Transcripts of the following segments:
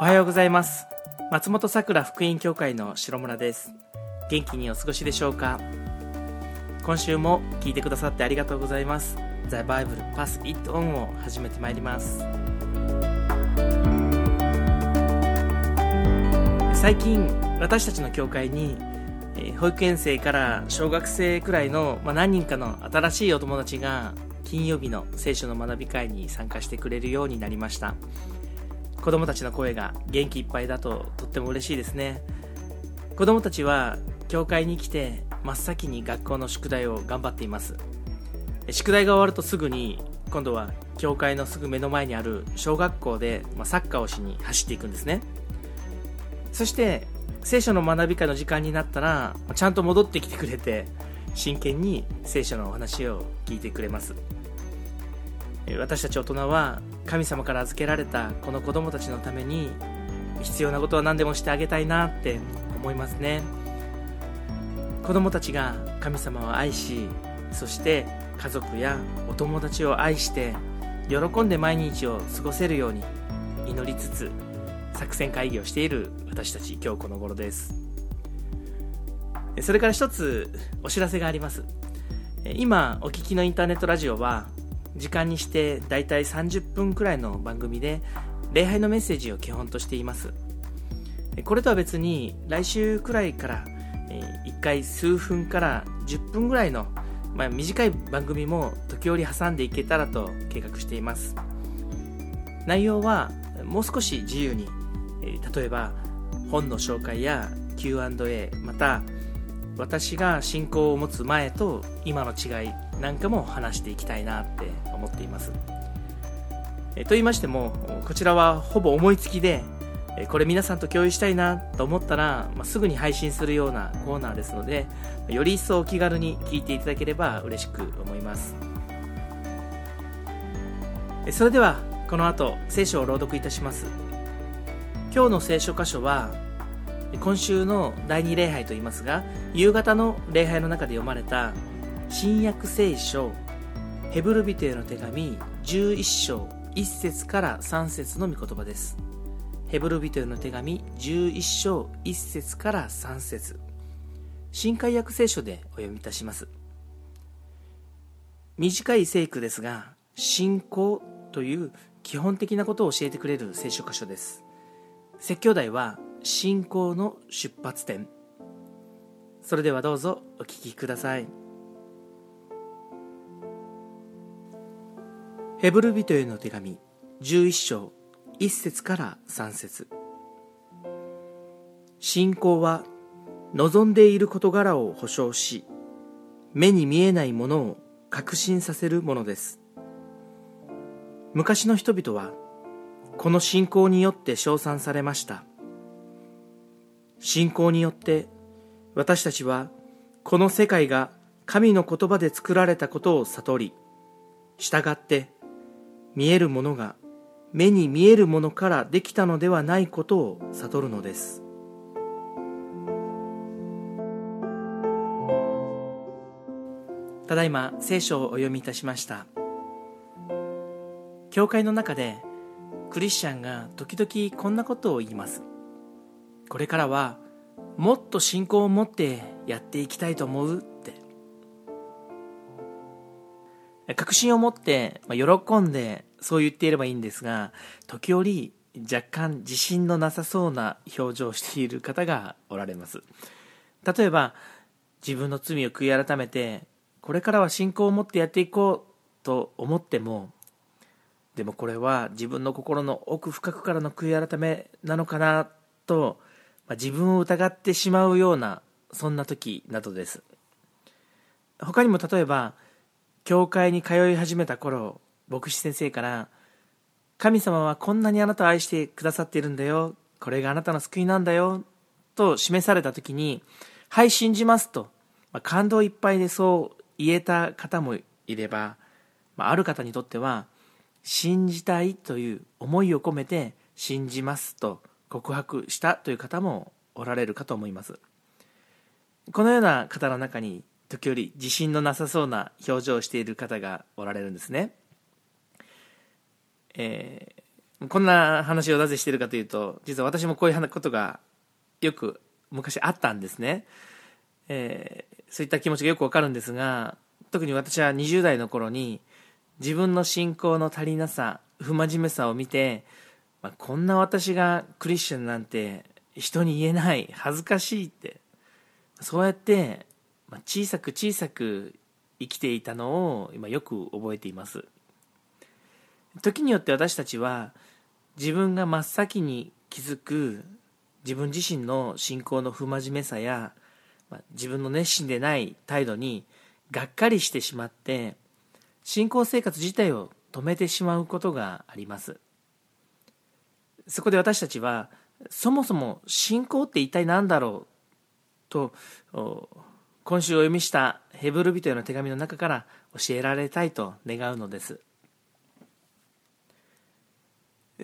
おはようございます。松本さくら福音教会の白村です。元気にお過ごしでしょうか？今週も聞いてくださってありがとうございます。The Bible Pass It On を始めてまいります。最近私たちの教会に保育園生から小学生くらいの、まあ、何人かの新しいお友達が金曜日の聖書の学び会に参加してくれるようになりました。子供たちの声が元気いっぱいだととっても嬉しいですね。子供たちは教会に来て真っ先に学校の宿題を頑張っています。宿題が終わるとすぐに今度は教会のすぐ目の前にある小学校で、まサッカーをしに走っていくんですね。そして聖書の学び会の時間になったらちゃんと戻ってきてくれて真剣に聖書のお話を聞いてくれます。私たち大人は神様から預けられたこの子供たちのために必要なことは何でもしてあげたいなって思いますね。子供たちが神様を愛しそして家族やお友達を愛して喜んで毎日を過ごせるように祈りつつ作戦会議をしている私たち今日この頃です。それから一つお知らせがあります。今お聞きのインターネットラジオは時間にしてだいたい30分くらいの番組で礼拝のメッセージを基本としています。これとは別に来週くらいから1回数分から10分ぐらいの、まあ、短い番組も時折挟んでいけたらと計画しています。内容はもう少し自由に例えば本の紹介や Q&A また私が信仰を持つ前と今の違いなんかも話していきたいなって思っています。えと言いましても、こちらはほぼ思いつきで、これ皆さんと共有したいなと思ったら、まあ、すぐに配信するようなコーナーですので、より一層お気軽に聞いていただければ嬉しく思います。それでは、この後、聖書を朗読いたします。今日の聖書箇所は、今週の第2礼拝といいますが、夕方の礼拝の中で読まれた新約聖書ヘブルビテへの手紙11章1節から3節の御言葉です。ヘブルビテへの手紙11章1節から3節。新海約聖書でお読みいたします。短い聖句ですが信仰という基本的なことを教えてくれる聖書箇所です。説教題は信仰の出発点。それではどうぞお聞きください。ヘブル人への手紙11章1節から3節。信仰は望んでいる事柄を保証し目に見えないものを確信させるものです。昔の人々はこの信仰によって称賛されました。信仰によって私たちはこの世界が神の言葉で作られたことを悟り従って見えるものが目に見えるものからできたのではないことを悟るのです。ただいま聖書をお読みいたしました。教会の中でクリスチャンが時々こんなことを言います。これからはもっと信仰を持ってやっていきたいと思うって。確信を持って喜んでそう言っていればいいんですが時折若干自信のなさそうな表情をしている方がおられます。例えば自分の罪を悔い改めてこれからは信仰を持ってやっていこうと思ってもでもこれは自分の心の奥深くからの悔い改めなのかなと、まあ、自分を疑ってしまうようなそんな時などです。他にも例えば教会に通い始めた頃牧師先生から神様はこんなにあなたを愛してくださっているんだよ。これがあなたの救いなんだよ。と示された時にはい信じますと、まあ、感動いっぱいでそう言えた方もいれば、まあ、ある方にとっては信じたいという思いを込めて信じますと告白したという方もおられるかと思います。このような方の中に時折自信のなさそうな表情をしている方がおられるんですね。えー、こんな話をなぜしてるかというと実は私もこういうことがよく昔あったんですね、えー、そういった気持ちがよくわかるんですが特に私は20代の頃に自分の信仰の足りなさ不真面目さを見て、まあ、こんな私がクリスチャンなんて人に言えない恥ずかしいってそうやって、まあ、小さく小さく生きていたのを今よく覚えています。時によって私たちは自分が真っ先に気づく自分自身の信仰の不真面目さや、自分の熱心でない態度にがっかりしてしまって信仰生活自体を止めてしまうことがあります。そこで私たちはそもそも信仰って一体何だろうと今週お読みしたヘブル人への手紙の中から教えられたいと願うのです。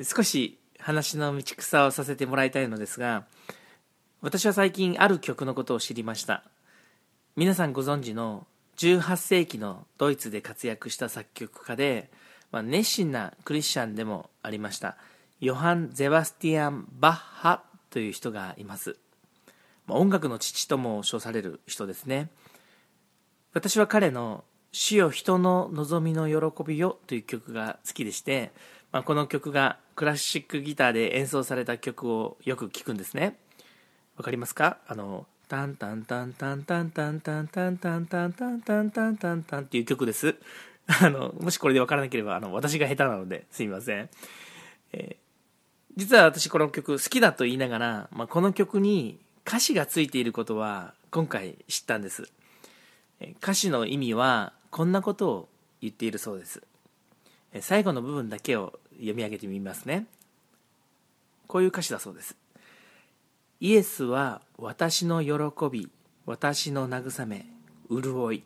少し話の道草をさせてもらいたいのですが私は最近ある曲のことを知りました。皆さんご存知の18世紀のドイツで活躍した作曲家で、まあ、熱心なクリスチャンでもありました。ヨハン・ゼバスティアン・バッハという人がいます。まあ音楽の父とも称される人ですね。私は彼の「主よ人の望みの喜びよ」という曲が好きでして、まあ、この曲がクラシックギターで演奏された曲をよく聞くんですね。わかりますか？あのタンタンタンタンタンタンタンタンタンタンタンタンタンタンタンっていう曲ですあのもしこれでわからなければあの私が下手なのですみません、えー、実は私この曲好きだと言いながら、まあ、この曲に歌詞がついていることは今回知ったんです歌詞の意味はこんなことを言っているそうです最後の部分だけを読み上げてみますね。こういう歌詞だそうです。イエスは私の喜び私の慰め潤い。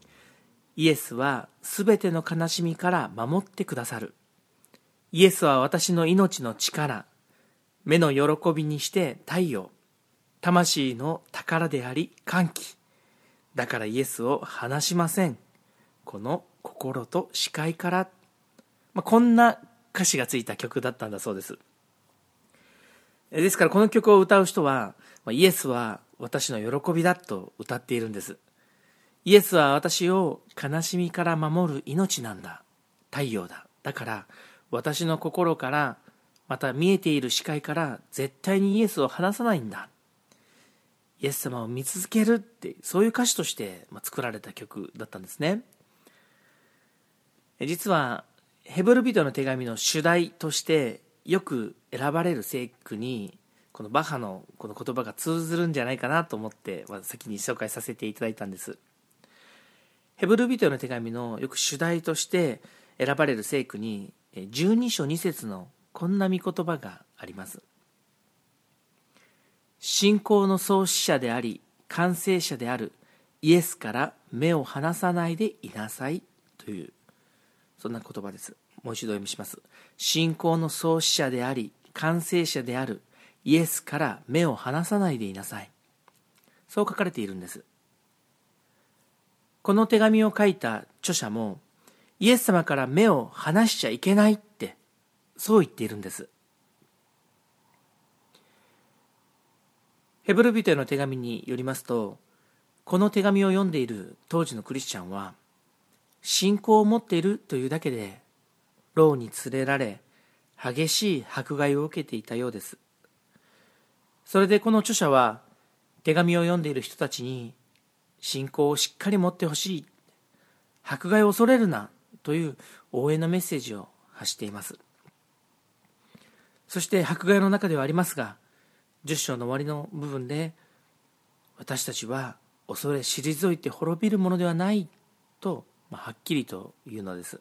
イエスはすべての悲しみから守ってくださる。イエスは私の命の力目の喜びにして太陽魂の宝であり歓喜。だからイエスを離しません。この心と視界から、まあ、こんな歌詞がついた曲だったんだそうです。ですからこの曲を歌う人はイエスは私の喜びだと歌っているんです。イエスは私を悲しみから守る命なんだ。太陽だ。だから私の心からまた見えている視界から絶対にイエスを離さないんだ。イエス様を見続けるってそういう歌詞として作られた曲だったんですね。実はヘブル人の手紙の主題としてよく選ばれる聖句にこのバッハのこの言葉が通ずるんじゃないかなと思って、先に紹介させていただいたんです。ヘブル人の手紙のよく主題として選ばれる聖句に12章2節のこんな御言葉があります。信仰の創始者であり完成者であるイエスから目を離さないでいなさいという。そんな言葉です。もう一度読みします。信仰の創始者であり完成者であるイエスから目を離さないでいなさい。そう書かれているんです。この手紙を書いた著者もイエス様から目を離しちゃいけないってそう言っているんです。ヘブル人への手紙によりますとこの手紙を読んでいる当時のクリスチャンは信仰を持っているというだけで牢に連れられ激しい迫害を受けていたようです。それでこの著者は手紙を読んでいる人たちに信仰をしっかり持ってほしい迫害を恐れるなという応援のメッセージを発しています。そして迫害の中ではありますが10章の終わりの部分で私たちは恐れ退いて滅びるものではないと、まあ、はっきりと言うのです。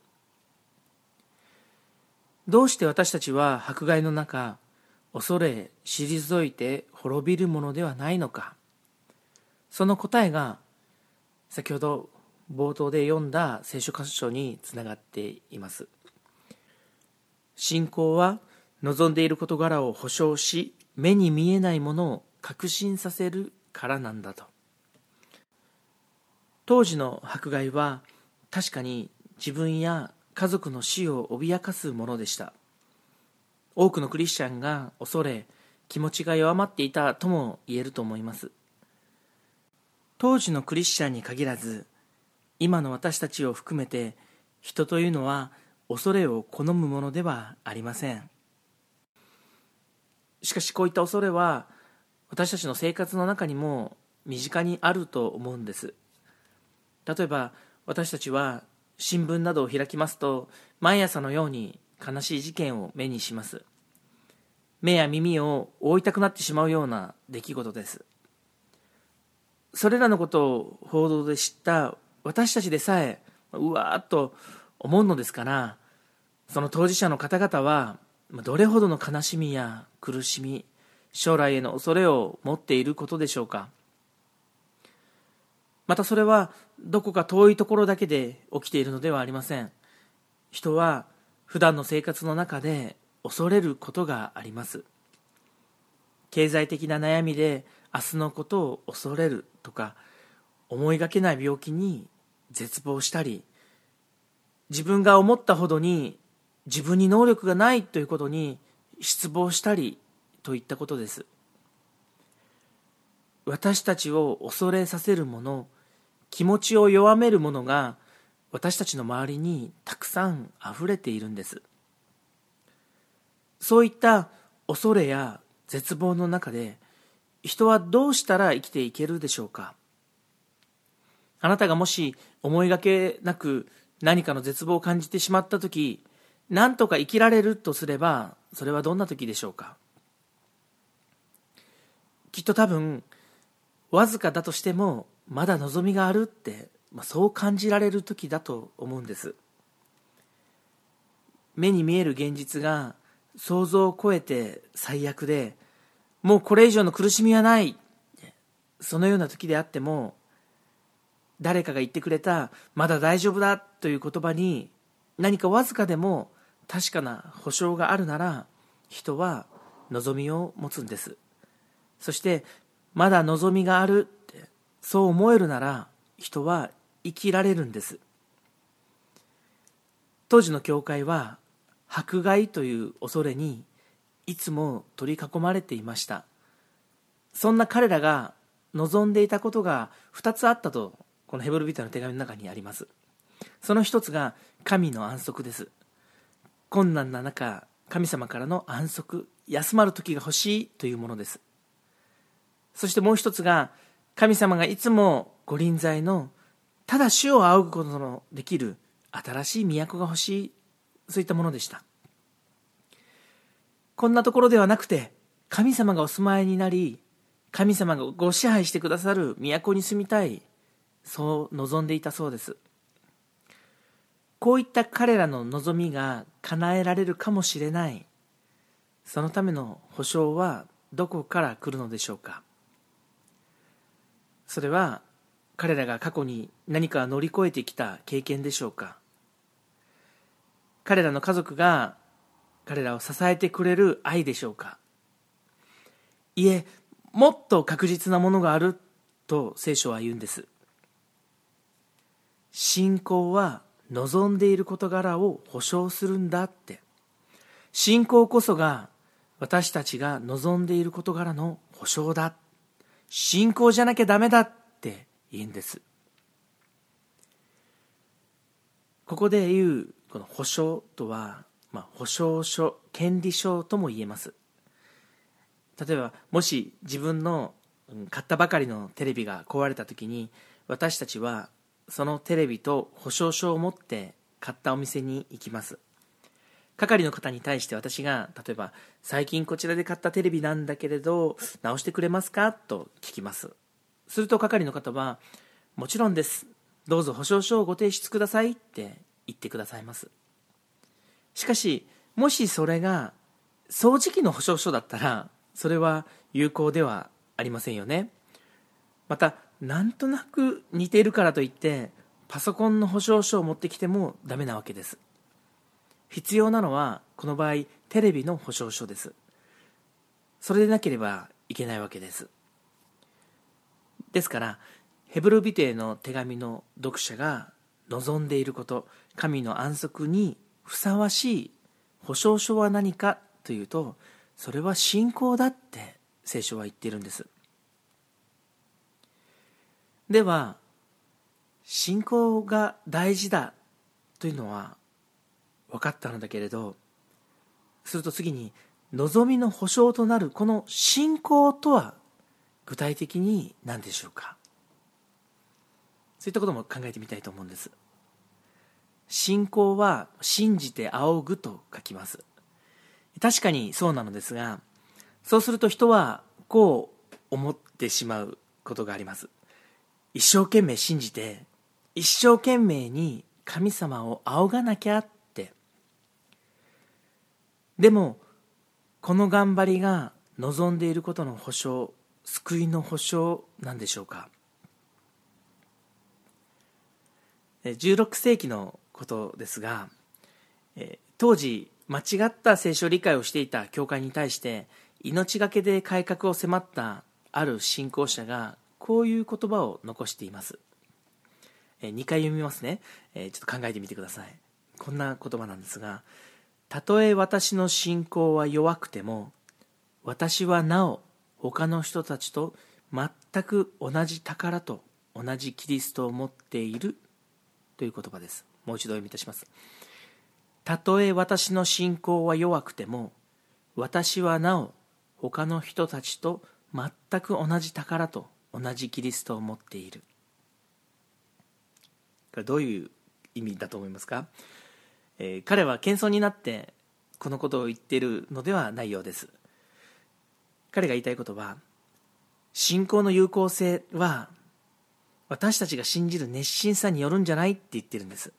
どうして私たちは迫害の中恐れ退いて滅びるものではないのか。その答えが先ほど冒頭で読んだ聖書箇所につながっています。信仰は望んでいる事柄を保証し目に見えないものを確信させるからなんだと。当時の迫害は確かに自分や家族の死を脅かすものでした。多くのクリスチャンが恐れ気持ちが弱まっていたとも言えると思います。当時のクリスチャンに限らず今の私たちを含めて人というのは恐れを好むものではありません。しかしこういった恐れは私たちの生活の中にも身近にあると思うんです。例えば私たちは新聞などを開きますと毎朝のように悲しい事件を目にします。目や耳を覆いたくなってしまうような出来事です。それらのことを報道で知った私たちでさえうわーっと思うのですからその当事者の方々はどれほどの悲しみや苦しみ将来への恐れを持っていることでしょうか。またそれはどこか遠いところだけで起きているのではありません。人は普段の生活の中で恐れることがあります。経済的な悩みで明日のことを恐れるとか思いがけない病気に絶望したり自分が思ったほどに自分に能力がないということに失望したりといったことです。私たちを恐れさせるもの気持ちを弱めるものが私たちの周りにたくさんあふれているんです。そういった恐れや絶望の中で人はどうしたら生きていけるでしょうか？あなたがもし思いがけなく何かの絶望を感じてしまった時何とか生きられるとすればそれはどんな時でしょうか？きっと多分わずかだとしてもまだ望みがあるって、まあ、そう感じられる時だと思うんです。目に見える現実が想像を超えて最悪でもうこれ以上の苦しみはないそのような時であっても誰かが言ってくれたまだ大丈夫だという言葉に何かわずかでも確かな保証があるなら人は望みを持つんです。そしてまだ望みがあるそう思えるなら人は生きられるんです。当時の教会は迫害という恐れにいつも取り囲まれていました。そんな彼らが望んでいたことが2つあったとこのヘブルビタの手紙の中にあります。その一つが神の安息です。困難な中神様からの安息休まる時が欲しいというものです。そしてもう一つが神様がいつもご臨在のただ主を仰ぐことのできる新しい都が欲しいそういったものでした。こんなところではなくて神様がお住まいになり神様がご支配してくださる都に住みたいそう望んでいたそうです。こういった彼らの望みが叶えられるかもしれない。そのための保証はどこから来るのでしょうか。それは彼らが過去に何か乗り越えてきた経験でしょうか？彼らの家族が彼らを支えてくれる愛でしょうか？いえもっと確実なものがあると聖書は言うんです。信仰は望んでいる事柄を保証するんだって。信仰こそが私たちが望んでいる事柄の保証だ信仰じゃなきゃダメだって言うんです。ここで言うこの保証とは、まあ、保証書権利書とも言えます。例えばもし自分の買ったばかりのテレビが壊れた時に私たちはそのテレビと保証書を持って買ったお店に行きます。係の方に対して私が例えば最近こちらで買ったテレビなんだけれど直してくれますか？と聞きます。すると係の方はもちろんです。どうぞ保証書をご提出くださいって言ってくださいます。しかしもしそれが掃除機の保証書だったらそれは有効ではありませんよね。またなんとなく似ているからといってパソコンの保証書を持ってきてもダメなわけです。必要なのはこの場合テレビの保証書です。それでなければいけないわけです。ですからヘブルビテの手紙の読者が望んでいること神の安息にふさわしい保証書は何かというとそれは信仰だって聖書は言っているんです。では信仰が大事だというのは分かったのだけれどすると次に望みの保証となるこの信仰とは具体的に何でしょうか？そういったことも考えてみたいと思うんです。信仰は信じて仰ぐと書きます。確かにそうなのですがそうすると人はこう思ってしまうことがあります。一生懸命信じて一生懸命に神様を仰がなきゃでもこの頑張りが望んでいることの保証救いの保証なんでしょうか？16世紀のことですが当時間違った聖書理解をしていた教会に対して命がけで改革を迫ったある信仰者がこういう言葉を残しています。2回読みますね。ちょっと考えてみてください。こんな言葉なんですがたとえ私の信仰は弱くても私はなお他の人たちと全く同じ宝と同じキリストを持っているという言葉です。もう一度読みいたします。たとえ私の信仰は弱くても私はなお他の人たちと全く同じ宝と同じキリストを持っている。これどういう意味だと思いますか、えー、彼は謙遜になってこのことを言っているのではないようです。彼が言いたいことは信仰の有効性は私たちが信じる熱心さによるんじゃないって言ってるんです。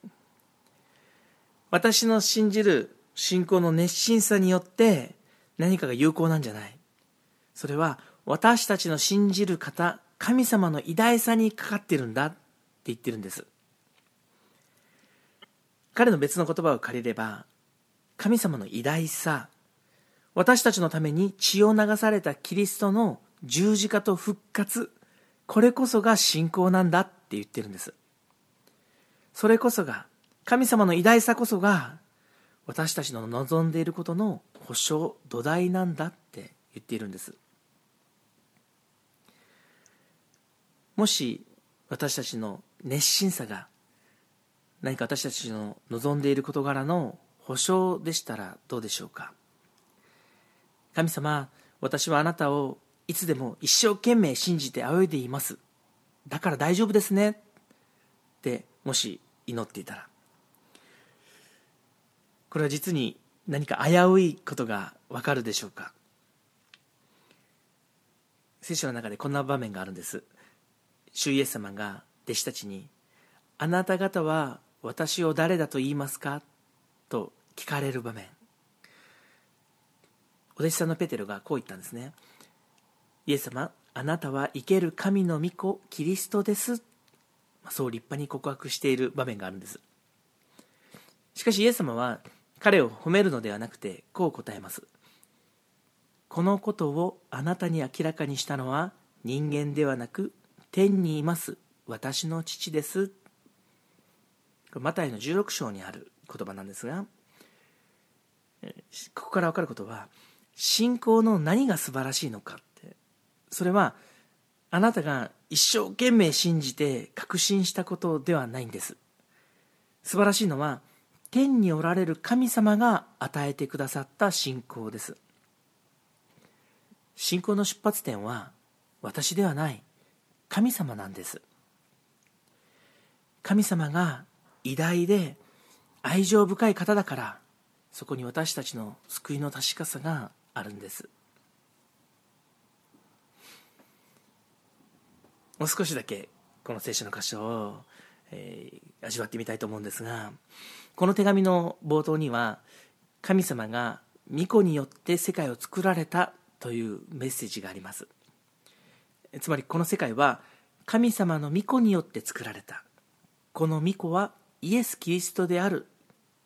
私の信じる信仰の熱心さによって何かが有効なんじゃない。それは私たちの信じる方神様の偉大さにかかってるんだって言ってるんです。彼の別の言葉を借りれば神様の偉大さ私たちのために血を流されたキリストの十字架と復活これこそが信仰なんだって言ってるんです。それこそが神様の偉大さこそが私たちの望んでいることの保証土台なんだって言っているんです。もし私たちの熱心さが何か私たちの望んでいる事柄の保証でしたらどうでしょうか？神様私はあなたをいつでも一生懸命信じて仰いでいます。だから大丈夫ですね。ってもし祈っていたら。これは実に何か危ういことがわかるでしょうか？聖書の中でこんな場面があるんです。主イエス様が弟子たちに「あなた方は私を誰だと言いますか?」と聞かれる場面。お弟子さんのペテロがこう言ったんですね。イエス様あなたは生ける神の御子キリストです。そう立派に告白している場面があるんです。しかしイエス様は彼を褒めるのではなくてこう答えます。このことをあなたに明らかにしたのは人間ではなく天にいます私の父です。マタイの16章にある言葉なんですがここから分かることは信仰の何が素晴らしいのかそれはあなたが一生懸命信じて確信したことではないんです。素晴らしいのは天におられる神様が与えてくださった信仰です。信仰の出発点は私ではない神様なんです。神様が偉大で愛情深い方だからそこに私たちの救いの確かさがあるんです。もう少しだけこの聖書の箇所を、えー、味わってみたいと思うんですがこの手紙の冒頭には神様が御子によって世界を作られたというメッセージがあります。つまりこの世界は神様の御子によって作られた。この御子はイエス・キリストである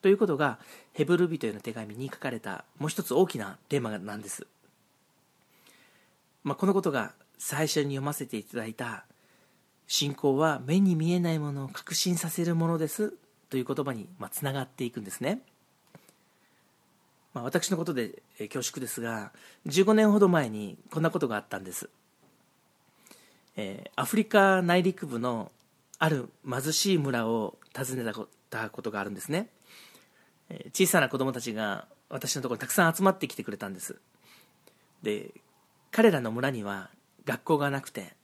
ということがヘブル人への手紙に書かれたもう一つ大きなテーマなんです、まあ、このことが最初に読ませていただいた信仰は目に見えないものを確信させるものですという言葉につながっていくんですね。まあ、私のことで恐縮ですが15年ほど前にこんなことがあったんです、えー、アフリカ内陸部のある貧しい村を訪ねたことがあるんですね、小さな子供たちが私のところにたくさん集まってきてくれたんです。で彼らの村には学校がなくて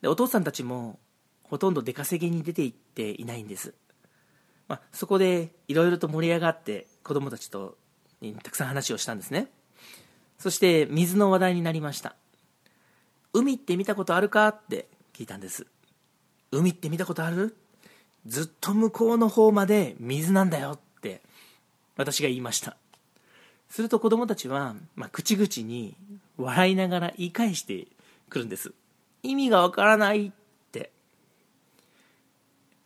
でお父さんたちもほとんど出稼ぎに出て行っていないんです、まあ、そこでいろいろと盛り上がって子供たちとたくさん話をしたんですね。そして水の話題になりました。海って見たことあるか？って聞いたんです。海って見たことある？ずっと向こうの方まで水なんだよって私が言いました。すると子供たちは、まあ、口々に笑いながら言い返してくるんです。意味がわからないって。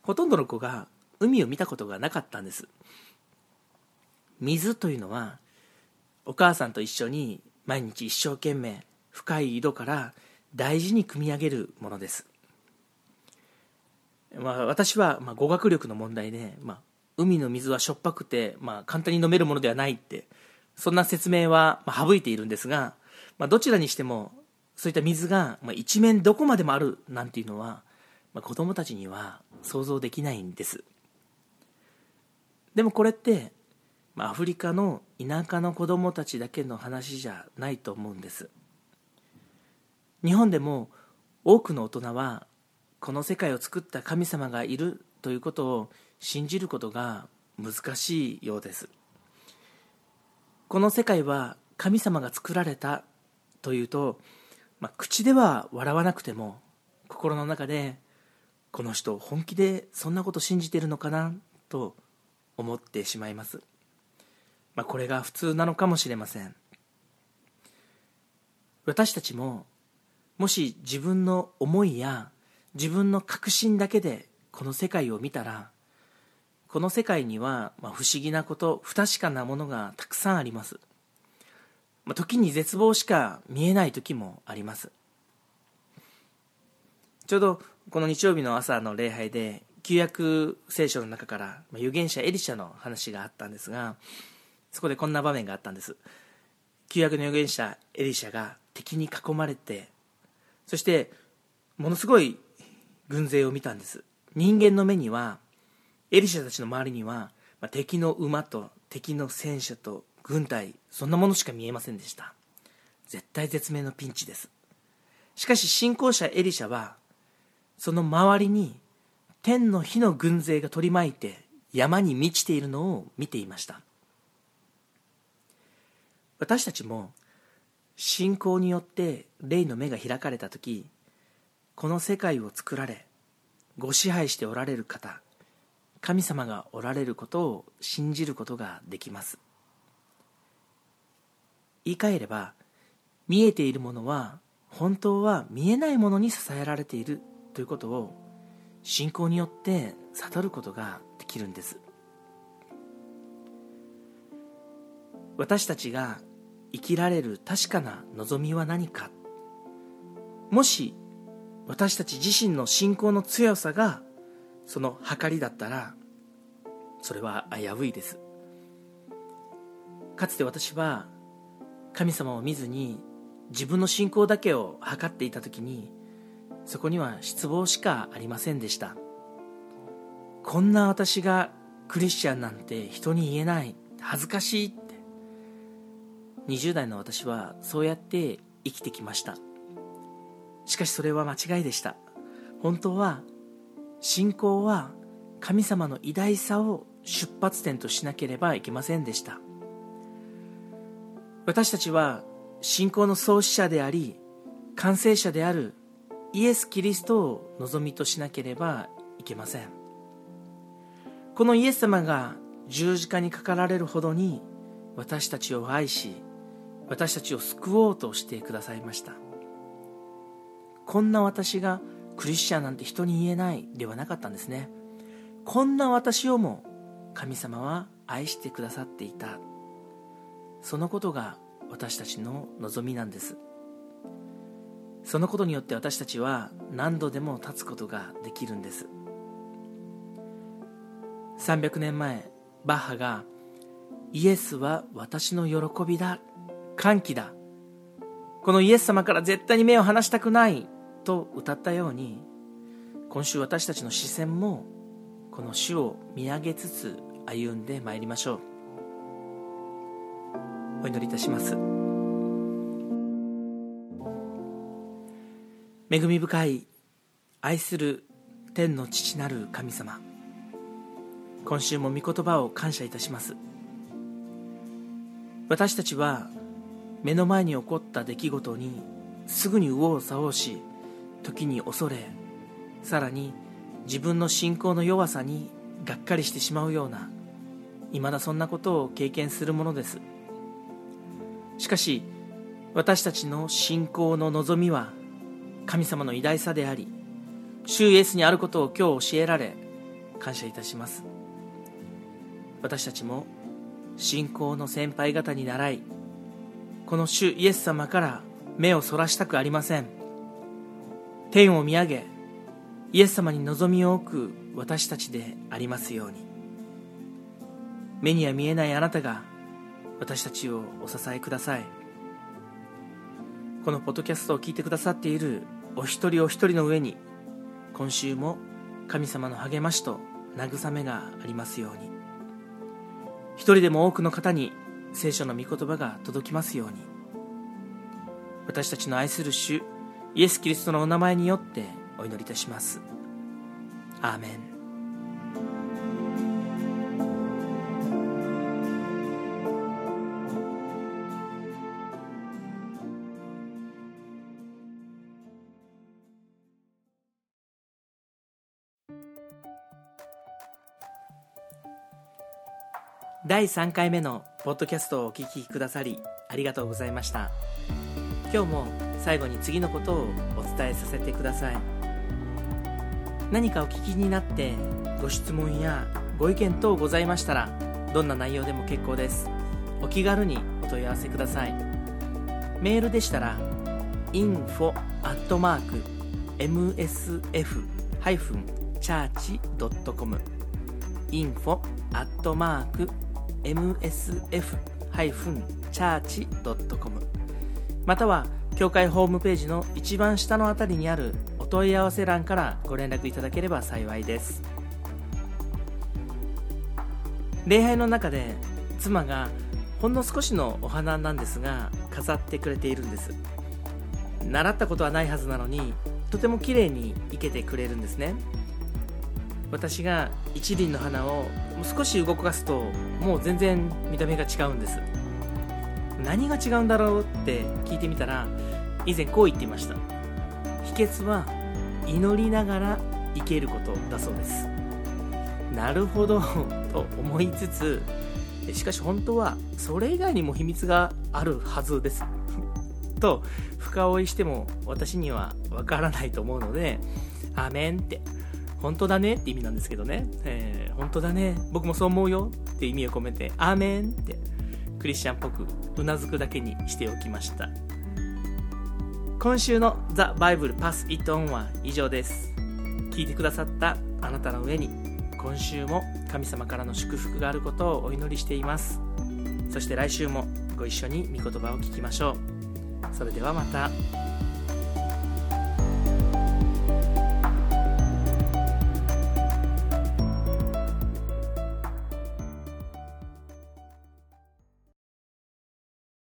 ほとんどの子が海を見たことがなかったんです。水というのはお母さんと一緒に毎日一生懸命深い井戸から大事に汲み上げるものです、まあ、私はまあ語学力の問題で、まあ、海の水はしょっぱくて、まあ、簡単に飲めるものではないってそんな説明はまあ省いているんですが、まあ、どちらにしてもそういった水がまあ一面どこまでもあるなんていうのは、まあ、子供たちには想像できないんです。でもこれってまあアフリカの田舎の子供たちだけの話じゃないと思うんです。日本でも多くの大人はこの世界を作った神様がいるということを信じることが難しいようです。この世界は神様が作られたというと、まあ、口では笑わなくても心の中でこの人本気でそんなこと信じてるのかなと思ってしまいます。まあ、これが普通なのかもしれません。私たちももし自分の思いや自分の確信だけでこの世界を見たらこの世界には不思議なこと不確かなものがたくさんあります。時に絶望しか見えない時もあります。ちょうどこの日曜日の朝の礼拝で旧約聖書の中から預言者エリシャの話があったんですがそこでこんな場面があったんです。旧約の預言者エリシャが敵に囲まれてそしてものすごい軍勢を見たんです。人間の目にはエリシャたちの周りには、まあ、敵の馬と敵の戦車と軍隊そんなものしか見えませんでした。絶対絶命のピンチです。しかし信仰者エリシャはその周りに天の火の軍勢が取り巻いて山に満ちているのを見ていました。私たちも信仰によって霊の目が開かれた時この世界を作られご支配しておられる方神様がおられることを信じることができます。言い換えれば見えているものは本当は見えないものに支えられているということを信仰によって悟ることができるんです。私たちが生きられる確かな望みは何か。もし私たち自身の信仰の強さがその計りだったらそれは危ういです。かつて私は神様を見ずに自分の信仰だけを測っていた時にそこには失望しかありませんでした。こんな私がクリスチャンなんて人に言えない恥ずかしいって。20代の私はそうやって生きてきました。しかしそれは間違いでした。本当は信仰は神様の偉大さを出発点としなければいけませんでした。私たちは信仰の創始者であり完成者であるイエス・キリストを望みとしなければいけません。このイエス様が十字架にかかられるほどに私たちを愛し私たちを救おうとしてくださいました。こんな私がクリスチャンなんて人に言えないではなかったんですね。こんな私をも神様は愛してくださっていた。そのことが私たちの望みなんです。そのことによって私たちは何度でも立つことができるんです。300年前バッハがイエスは私の喜びだ歓喜だ。このイエス様から絶対に目を離したくない。と歌ったように今週私たちの視線もこの主を見上げつつ歩んでまいりましょう。お祈りいたします。恵み深い愛する天の父なる神様。今週も御言葉を感謝いたします。私たちは目の前に起こった出来事にすぐに右往左往し時に恐れさらに自分の信仰の弱さにがっかりしてしまうような未だそんなことを経験するものです。しかし私たちの信仰の望みは神様の偉大さであり主イエスにあることを今日教えられ感謝いたします。私たちも信仰の先輩方に習いこの主イエス様から目をそらしたくありません。天を見上げイエス様に望みを置く私たちでありますように。目には見えないあなたが私たちをお支えください。このポッドキャストを聞いてくださっているお一人お一人の上に今週も神様の励ましと慰めがありますように。一人でも多くの方に聖書の御言葉が届きますように。私たちの愛する主イエス・キリストのお名前によってお祈りいたします。アーメン。第3回目のポッドキャストをお聞きくださりありがとうございました。今日も最後に次のことをお伝えさせてください。何かお聞きになってご質問やご意見等ございましたらどんな内容でも結構です。お気軽にお問い合わせください。メールでしたら info.msf-church.com info@ msf-church.com または教会ホームページの一番下のあたりにあるお問い合わせ欄からご連絡いただければ幸いです。礼拝の中で妻がほんの少しのお花なんですが飾ってくれているんです。習ったことはないはずなのにとても綺麗に生けてくれるんですね。私が一輪の花を少し動かすともう全然見た目が違うんです。何が違うんだろうって聞いてみたら以前こう言っていました。秘訣は祈りながら生けることだそうです。なるほどと思いつつしかし本当はそれ以外にも秘密があるはずです。と深追いしても私にはわからないと思うのでアメンって本当だねって意味なんですけどね、えー、本当だね、僕もそう思うよって意味を込めて、アメンってクリスチャンっぽくうなずくだけにしておきました。今週の The Bible Pass It On は以上です。聞いてくださったあなたの上に今週も神様からの祝福があることをお祈りしています。そして来週もご一緒に御言葉を聞きましょう。それではまた。